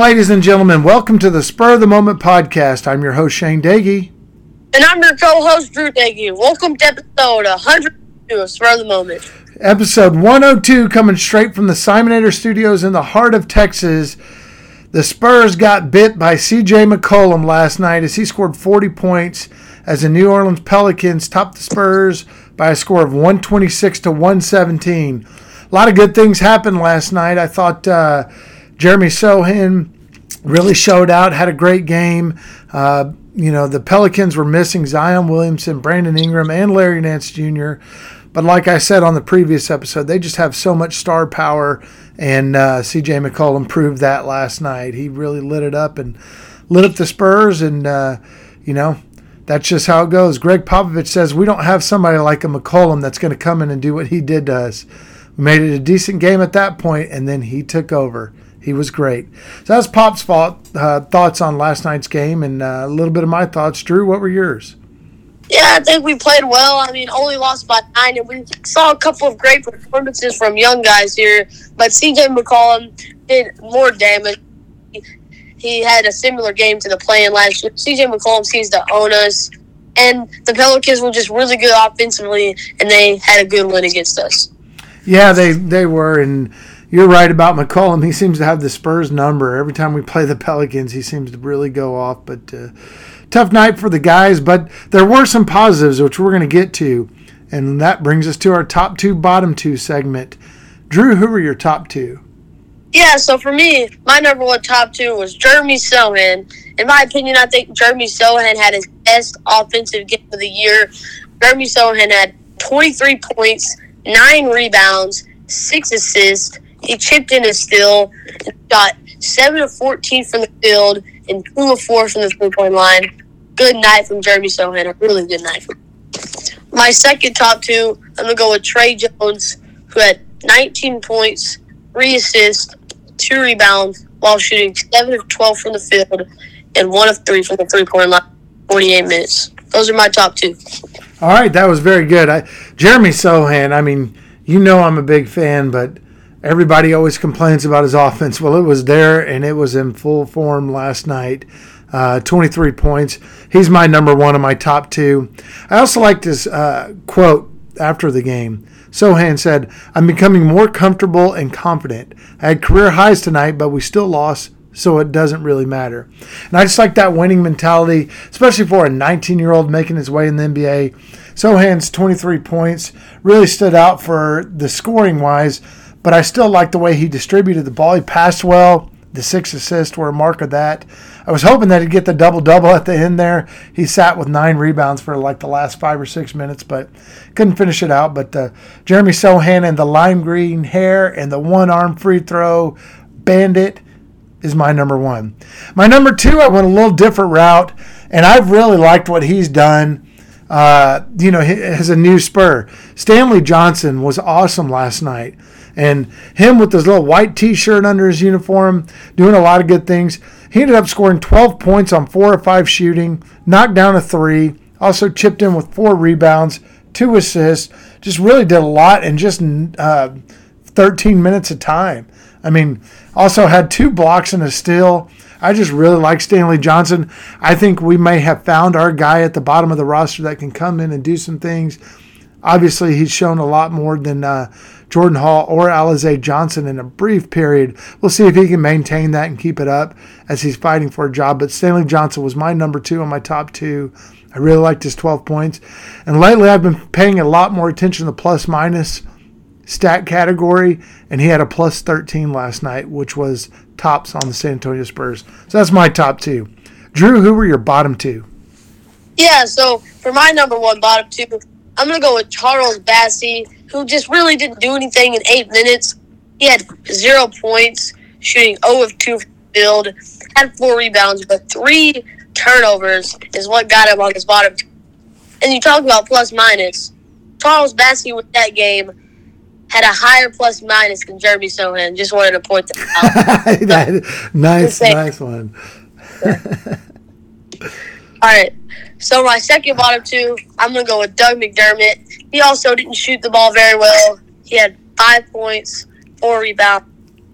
Ladies and gentlemen. Welcome to the Spur of the Moment podcast. I'm your host, Shane Dagey. And I'm your co-host, Drew Daggy. Welcome to episode 102 of Spur of the Moment. Episode 102 coming straight from the Simonator Studios in the heart of Texas. The Spurs got bit by CJ McCollum last night as he scored 40 points as the New Orleans Pelicans topped the Spurs by a score of 126 to 117. A lot of good things happened last night. I thought uh, Jeremy Sochan really showed out, had a great game. Uh, you know, the Pelicans were missing Zion Williamson, Brandon Ingram, and Larry Nance Jr. But like I said on the previous episode, they just have so much star power, and uh, CJ McCollum proved that last night. He really lit it up and lit up the Spurs, and uh, you know that's just how it goes. Gregg Popovich says we don't have somebody like a McCollum that's going to come in and do what he did to us. We made it a decent game at that point, and then he took over. He was great. So that's Pop's fault, uh, thoughts on last night's game and uh, a little bit of my thoughts. Drew, what were yours? Yeah, I think we played well. I mean, only lost by nine, and we saw a couple of great performances from young guys here. But CJ McCollum did more damage. He had a similar game to the play-in last year. CJ McCollum seems to own us, and the Pelicans were just really good offensively, and they had a good win against us. Yeah, they they were, and you're right about McCollum. He seems to have the Spurs number. Every time we play the Pelicans, he seems to really go off. But uh, tough night for the guys. But there were some positives, which we're going to get to. And that brings us to our top two, bottom two segment. Drew, who were your top two? Yeah, so for me, my number one top two was Jeremy Sochan. In my opinion, I think Jeremy Sochan had his best offensive game of the year. Jeremy Sochan had 23 points, nine rebounds, six assists, he chipped in a steal, got seven of fourteen from the field, and two of four from the three point line. Good night from Jeremy Sochan. A really good night. My second top two, I'm gonna go with Tre Jones, who had 19 points, three assists, two rebounds, while shooting seven of 12 from the field and one of three from the three point line. 48 minutes. Those are my top two. All right, that was very good. I, Jeremy Sochan, I mean, you know I'm a big fan, but everybody always complains about his offense. Well, it was there and it was in full form last night. Uh, 23 points. He's my number one of my top two. I also liked his uh, quote after the game. Sochan said, I'm becoming more comfortable and confident. I had career highs tonight, but we still lost, so it doesn't really matter. And I just like that winning mentality, especially for a 19 year old making his way in the NBA. Sochan's 23 points really stood out for the scoring wise but I still like the way he distributed the ball. He passed well. The six assists were a mark of that. I was hoping that he'd get the double double at the end there. He sat with nine rebounds for like the last five or six minutes, but couldn't finish it out. But uh, Jeremy Sochan and the lime green hair and the one arm free throw bandit is my number one. My number two, I went a little different route, and I've really liked what he's done. Uh, you know, as a new spur. Stanley Johnson was awesome last night. And him with his little white t shirt under his uniform, doing a lot of good things. He ended up scoring 12 points on four or five shooting, knocked down a three, also chipped in with four rebounds, two assists, just really did a lot in just uh, 13 minutes of time. I mean, also had two blocks and a steal. I just really like Stanley Johnson. I think we may have found our guy at the bottom of the roster that can come in and do some things. Obviously, he's shown a lot more than uh, Jordan Hall or Alize Johnson in a brief period. We'll see if he can maintain that and keep it up as he's fighting for a job. But Stanley Johnson was my number two on my top two. I really liked his 12 points. And lately, I've been paying a lot more attention to the plus minus stat category, and he had a plus 13 last night, which was tops on the San Antonio Spurs. So that's my top two. Drew, who were your bottom two? Yeah, so for my number one bottom two, I'm going to go with Charles Bassey who just really didn't do anything in eight minutes. He had zero points, shooting 0 of 2 field, had four rebounds, but three turnovers is what got him on his bottom. And you talk about plus minus. Charles Bassey with that game had a higher plus minus than Jeremy Sochan. Just wanted to point that out. nice, nice one. All right. So my second bottom two, I'm gonna go with Doug McDermott. He also didn't shoot the ball very well. He had five points, four rebounds,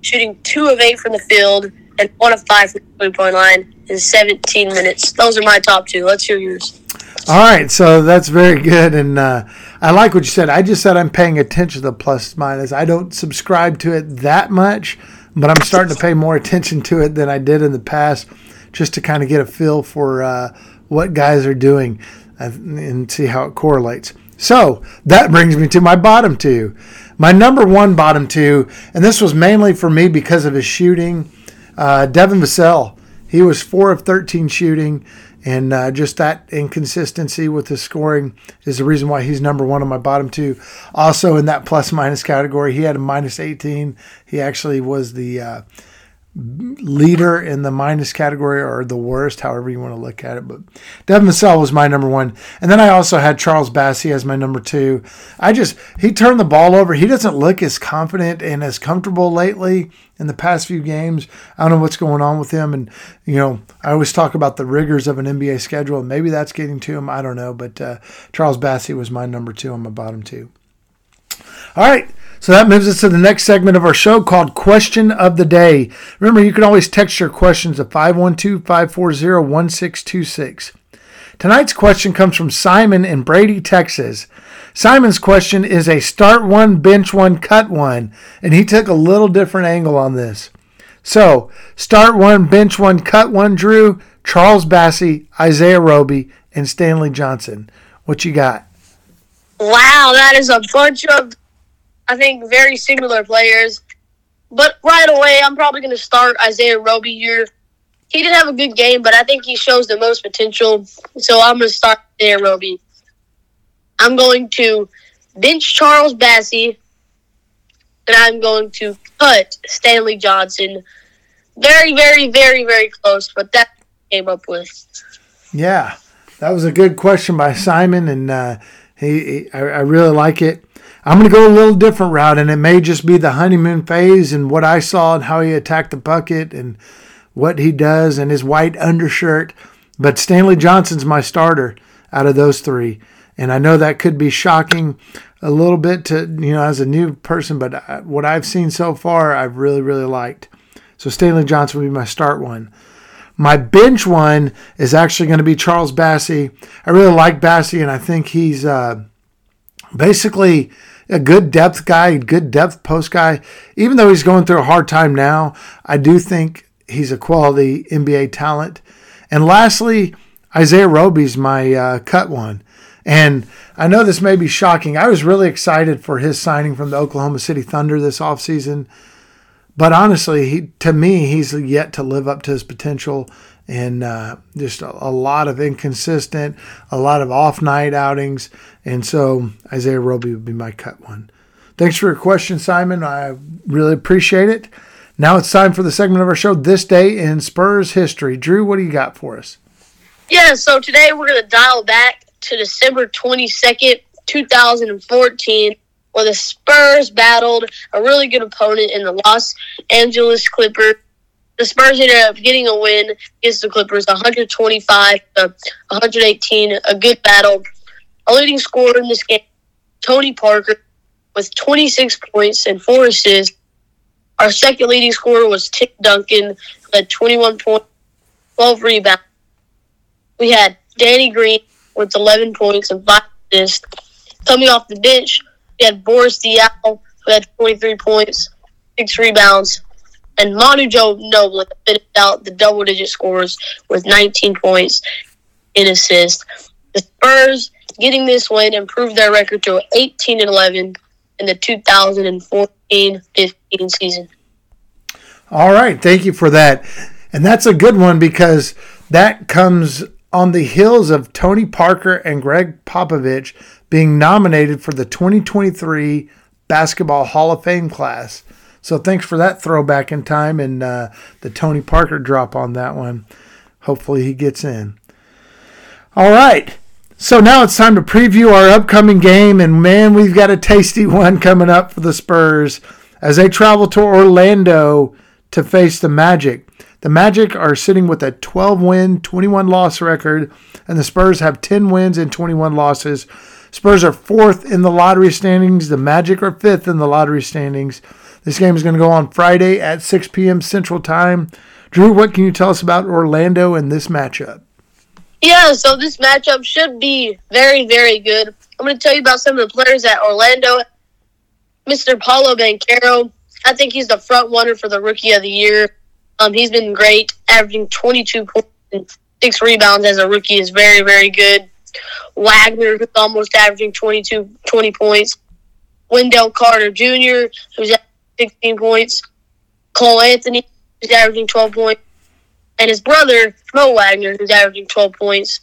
shooting two of eight from the field, and one of five from the three point line in 17 minutes. Those are my top two. Let's hear yours. All right, so that's very good, and uh, I like what you said. I just said I'm paying attention to the plus minus. I don't subscribe to it that much, but I'm starting to pay more attention to it than I did in the past, just to kind of get a feel for uh, what guys are doing and see how it correlates. So that brings me to my bottom two. My number one bottom two, and this was mainly for me because of his shooting. Uh, Devin Vassell, he was four of 13 shooting, and uh, just that inconsistency with his scoring is the reason why he's number one on my bottom two. Also in that plus minus category, he had a minus 18. He actually was the uh, leader in the minus category or the worst, however you want to look at it. But Devin Vassell was my number one. And then I also had Charles Bassey as my number two. I just, he turned the ball over. He doesn't look as confident and as comfortable lately in the past few games. I don't know what's going on with him. And, you know, I always talk about the rigors of an NBA schedule. And maybe that's getting to him. I don't know. But uh, Charles Bassey was my number two on my bottom two. All right. So that moves us to the next segment of our show called Question of the Day. Remember, you can always text your questions at 512 540 1626. Tonight's question comes from Simon in Brady, Texas. Simon's question is a start one, bench one, cut one, and he took a little different angle on this. So, start one, bench one, cut one, Drew, Charles Bassey, Isaiah Roby, and Stanley Johnson. What you got? Wow, that is a bunch of I think very similar players. But right away, I'm probably going to start Isaiah Roby here. He did have a good game, but I think he shows the most potential. So I'm going to start Isaiah Roby. I'm going to bench Charles Bassey, and I'm going to cut Stanley Johnson. Very, very, very, very close, but that came up with. Yeah, that was a good question by Simon, and uh, he, he I, I really like it. I'm going to go a little different route, and it may just be the honeymoon phase and what I saw and how he attacked the bucket and what he does and his white undershirt. But Stanley Johnson's my starter out of those three. And I know that could be shocking a little bit to, you know, as a new person, but what I've seen so far, I've really, really liked. So Stanley Johnson would be my start one. My bench one is actually going to be Charles Bassey. I really like Bassey, and I think he's uh, basically a good depth guy, good depth post guy. Even though he's going through a hard time now, I do think he's a quality NBA talent. And lastly, Isaiah Roby's my uh, cut one. And I know this may be shocking. I was really excited for his signing from the Oklahoma City Thunder this offseason. But honestly, he, to me, he's yet to live up to his potential and uh, just a, a, lot of inconsistent, a lot of off night outings. And so Isaiah Roby would be my cut one. Thanks for your question, Simon. I really appreciate it. Now it's time for the segment of our show, This Day in Spurs History. Drew, what do you got for us? Yeah, so today we're going to dial back to December 22nd, 2014, where the Spurs battled a really good opponent in the Los Angeles Clippers the Spurs ended up getting a win against the Clippers, 125 to 118. A good battle. A leading scorer in this game, Tony Parker, with 26 points and four assists. Our second leading scorer was Tim Duncan, who had 21 points, 12 rebounds. We had Danny Green with 11 points and five assists. Coming off the bench, we had Boris Diaw, who had 23 points, six rebounds, and Manu Joe Ginobili finished out the double digit scores with 19 points in assists. The Spurs getting this win improved their record to 18 and 11 in the 2014-15 season. All right, thank you for that. And that's a good one because that comes on the heels of Tony Parker and Gregg Popovich being nominated for the 2023 Basketball Hall of Fame class. So thanks for that throwback in time and uh, the Tony Parker drop on that one. Hopefully he gets in. All right. So now it's time to preview our upcoming game, and man, we've got a tasty one coming up for the Spurs as they travel to Orlando to face the Magic. The Magic are sitting with a 12 win, 21 loss record, and the Spurs have 10 wins and 21 losses. Spurs are fourth in the lottery standings. The Magic are fifth in the lottery standings. This game is going to go on Friday at 6 p.m. Central Time. Drew, what can you tell us about Orlando and this matchup? Yeah, so this matchup should be very, very good. I'm going to tell you about some of the players at Orlando. Mr. Paolo Banchero, I think he's the front runner for the Rookie of the Year. Um, he's been great, averaging 22 points and six rebounds as a rookie is very, very good. Wagner, who's almost averaging 22, 20 points. Wendell Carter Jr., who's 16 points. Cole Anthony, who's averaging 12 points and his brother Mo Wagner, who's averaging 12 points,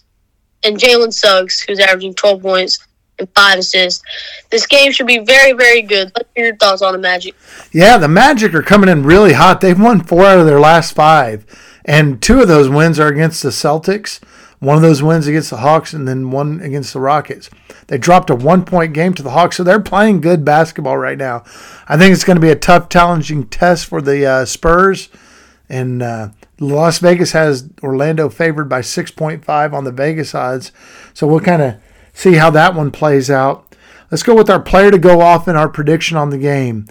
and Jalen Suggs, who's averaging 12 points and five assists. This game should be very, very good. Let's hear your thoughts on the Magic. Yeah, the Magic are coming in really hot. They've won four out of their last five, and two of those wins are against the Celtics. One of those wins against the Hawks, and then one against the Rockets. They dropped a one point game to the Hawks, so they're playing good basketball right now. I think it's going to be a tough, challenging test for the uh, Spurs. And uh, Las Vegas has Orlando favored by 6.5 on the Vegas odds. So we'll kind of see how that one plays out. Let's go with our player to go off in our prediction on the game.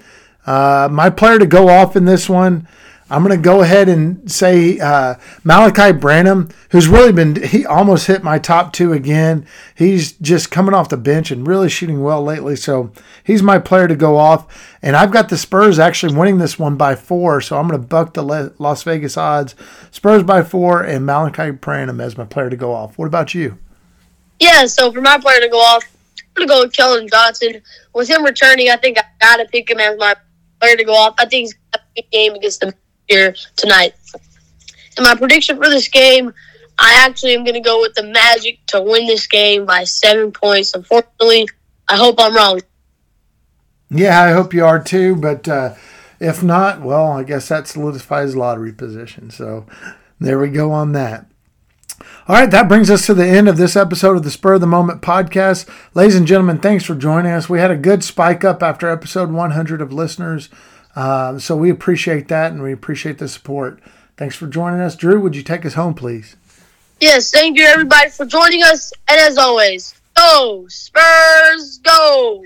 Uh, my player to go off in this one, I'm going to go ahead and say uh, Malaki Branham, who's really been, he almost hit my top two again. He's just coming off the bench and really shooting well lately. So he's my player to go off. And I've got the Spurs actually winning this one by four. So I'm going to buck the Las Vegas odds. Spurs by four and Malaki Branham as my player to go off. What about you? Yeah, so for my player to go off, I'm going to go with Keldon Johnson. With him returning, I think I got to pick him as my player to go off. I think he's got a big game against the here tonight. And my prediction for this game, I actually am going to go with the Magic to win this game by seven points. Unfortunately, I hope I'm wrong. Yeah, I hope you are too. But uh, if not, well, I guess that solidifies lottery position. So there we go on that. All right, that brings us to the end of this episode of the Spur of the Moment podcast. Ladies and gentlemen, thanks for joining us. We had a good spike up after episode 100 of listeners. Uh, so we appreciate that and we appreciate the support. Thanks for joining us. Drew, would you take us home, please? Yes, thank you everybody for joining us. And as always, go Spurs, go!